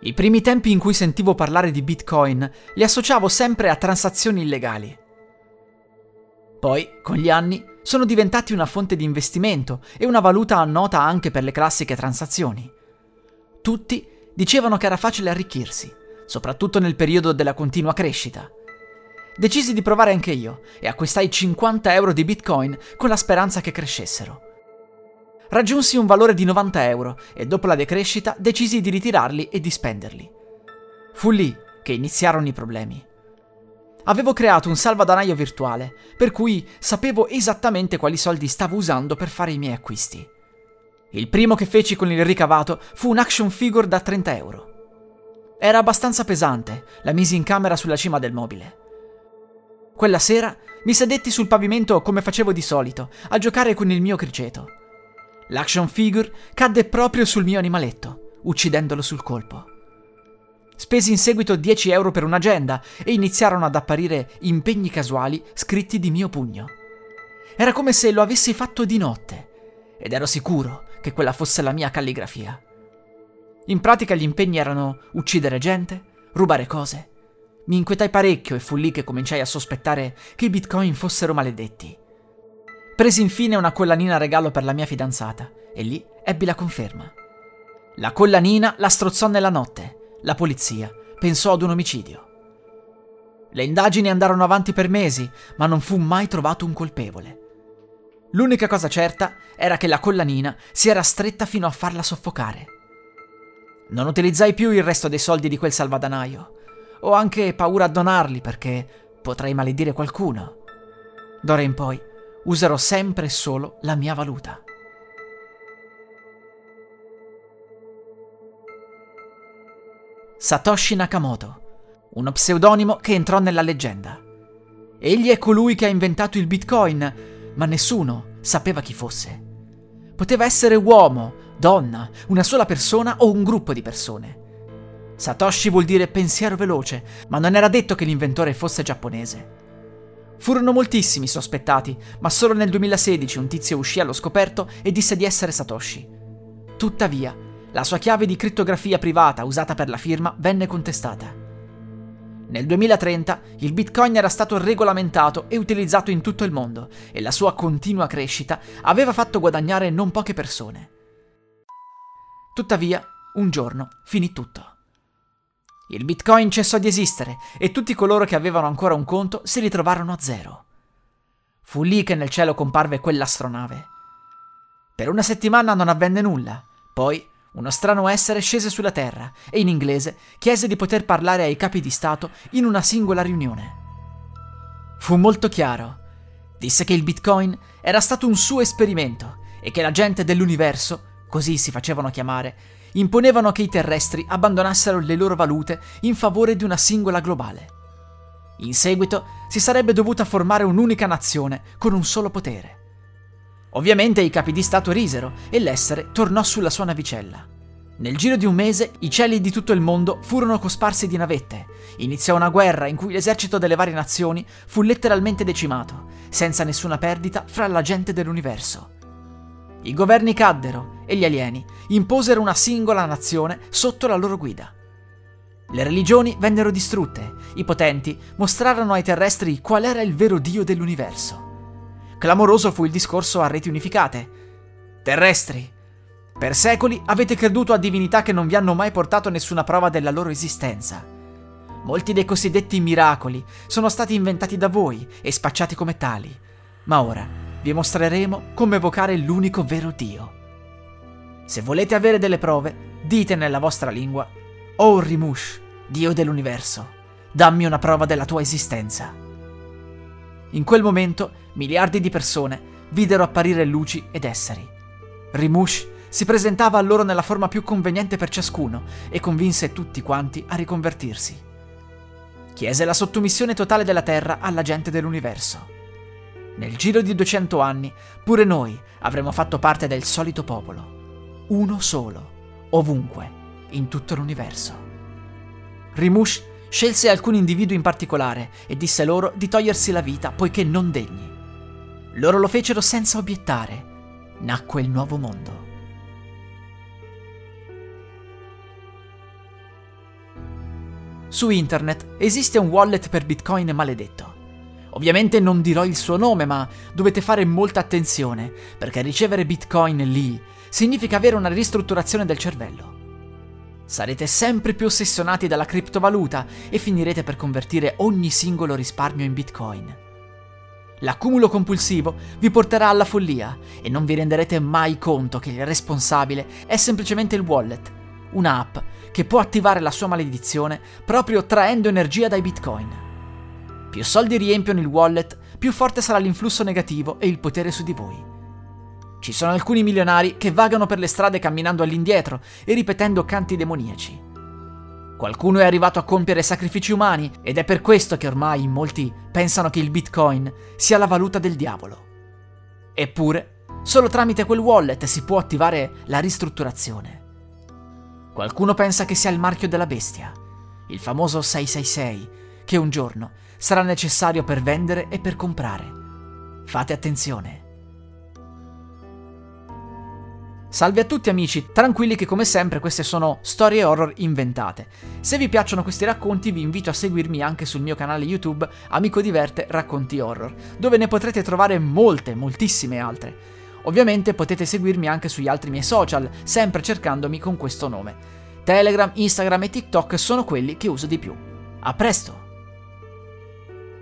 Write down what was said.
I primi tempi in cui sentivo parlare di Bitcoin li associavo sempre a transazioni illegali. Poi, con gli anni, sono diventati una fonte di investimento e una valuta nota anche per le classiche transazioni. Tutti dicevano che era facile arricchirsi, soprattutto nel periodo della continua crescita. Decisi di provare anche io e acquistai 50 euro di Bitcoin con la speranza che crescessero. Raggiunsi un valore di 90 euro e dopo la decrescita decisi di ritirarli e di spenderli. Fu lì che iniziarono i problemi. Avevo creato un salvadanaio virtuale, per cui sapevo esattamente quali soldi stavo usando per fare i miei acquisti. Il primo che feci con il ricavato fu un action figure da 30 euro. Era abbastanza pesante, la misi in camera sulla cima del mobile. Quella sera mi sedetti sul pavimento come facevo di solito, a giocare con il mio criceto. L'action figure cadde proprio sul mio animaletto, uccidendolo sul colpo. Spesi in seguito 10 euro per un'agenda e iniziarono ad apparire impegni casuali scritti di mio pugno. Era come se lo avessi fatto di notte, ed ero sicuro che quella fosse la mia calligrafia. In pratica gli impegni erano uccidere gente, rubare cose, mi inquietai parecchio e fu lì che cominciai a sospettare che i bitcoin fossero maledetti. Presi infine una collanina regalo per la mia fidanzata e lì ebbi la conferma. La collanina la strozzò nella notte. La polizia pensò ad un omicidio. Le indagini andarono avanti per mesi, ma non fu mai trovato un colpevole. L'unica cosa certa era che la collanina si era stretta fino a farla soffocare. Non utilizzai più il resto dei soldi di quel salvadanaio ho anche paura a donarli perché potrei maledire qualcuno. D'ora in poi userò sempre e solo la mia valuta. Satoshi Nakamoto, uno pseudonimo che entrò nella leggenda. Egli è colui che ha inventato il Bitcoin, ma nessuno sapeva chi fosse. Poteva essere uomo, donna, una sola persona o un gruppo di persone. Satoshi vuol dire pensiero veloce, ma non era detto che l'inventore fosse giapponese. Furono moltissimi sospettati, ma solo nel 2016 un tizio uscì allo scoperto e disse di essere Satoshi. Tuttavia, la sua chiave di crittografia privata usata per la firma venne contestata. Nel 2030 il Bitcoin era stato regolamentato e utilizzato in tutto il mondo e la sua continua crescita aveva fatto guadagnare non poche persone. Tuttavia, un giorno finì tutto. Il bitcoin cessò di esistere e tutti coloro che avevano ancora un conto si ritrovarono a zero. Fu lì che nel cielo comparve quell'astronave. Per una settimana non avvenne nulla, poi uno strano essere scese sulla Terra e in inglese chiese di poter parlare ai capi di Stato in una singola riunione. Fu molto chiaro. Disse che il Bitcoin era stato un suo esperimento e che la gente dell'universo, così si facevano chiamare, imponevano che i terrestri abbandonassero le loro valute in favore di una singola globale. In seguito si sarebbe dovuta formare un'unica nazione con un solo potere. Ovviamente i capi di Stato risero e l'essere tornò sulla sua navicella. Nel giro di un mese i cieli di tutto il mondo furono cosparsi di navette. Iniziò una guerra in cui l'esercito delle varie nazioni fu letteralmente decimato, senza nessuna perdita fra la gente dell'universo. I governi caddero e gli alieni imposero una singola nazione sotto la loro guida. Le religioni vennero distrutte, i potenti mostrarono ai terrestri qual era il vero dio dell'universo. Clamoroso fu il discorso a reti unificate. Terrestri, per secoli avete creduto a divinità che non vi hanno mai portato nessuna prova della loro esistenza. Molti dei cosiddetti miracoli sono stati inventati da voi e spacciati come tali, ma ora vi mostreremo come evocare l'unico vero Dio. Se volete avere delle prove, dite nella vostra lingua, Oh Rimush, Dio dell'universo, dammi una prova della tua esistenza. In quel momento, miliardi di persone videro apparire luci ed esseri. Rimush si presentava a loro nella forma più conveniente per ciascuno e convinse tutti quanti a riconvertirsi. chiese la sottomissione totale della Terra alla gente dell'universo. Nel giro di 200 anni, pure noi avremmo fatto parte del solito popolo. Uno solo, ovunque, in tutto l'universo. Rimush scelse alcuni individui in particolare e disse loro di togliersi la vita poiché non degni. Loro lo fecero senza obiettare. Nacque il nuovo mondo. Su internet esiste un wallet per Bitcoin maledetto. Ovviamente non dirò il suo nome, ma dovete fare molta attenzione, perché ricevere Bitcoin lì significa avere una ristrutturazione del cervello. Sarete sempre più ossessionati dalla criptovaluta e finirete per convertire ogni singolo risparmio in Bitcoin. L'accumulo compulsivo vi porterà alla follia e non vi renderete mai conto che il responsabile è semplicemente il wallet, un'app che può attivare la sua maledizione proprio traendo energia dai bitcoin. Più soldi riempiono il wallet, più forte sarà l'influsso negativo e il potere su di voi. Ci sono alcuni milionari che vagano per le strade camminando all'indietro e ripetendo canti demoniaci. Qualcuno è arrivato a compiere sacrifici umani ed è per questo che ormai molti pensano che il bitcoin sia la valuta del diavolo. Eppure, solo tramite quel wallet si può attivare la ristrutturazione. Qualcuno pensa che sia il marchio della bestia, il famoso 666, che un giorno sarà necessario per vendere e per comprare. Fate attenzione. Salve a tutti amici, tranquilli che come sempre queste sono storie horror inventate. Se vi piacciono questi racconti vi invito a seguirmi anche sul mio canale YouTube Amico Diverte Racconti Horror, dove ne potrete trovare molte, moltissime altre. Ovviamente potete seguirmi anche sugli altri miei social, sempre cercandomi con questo nome. Telegram, Instagram e TikTok sono quelli che uso di più. A presto!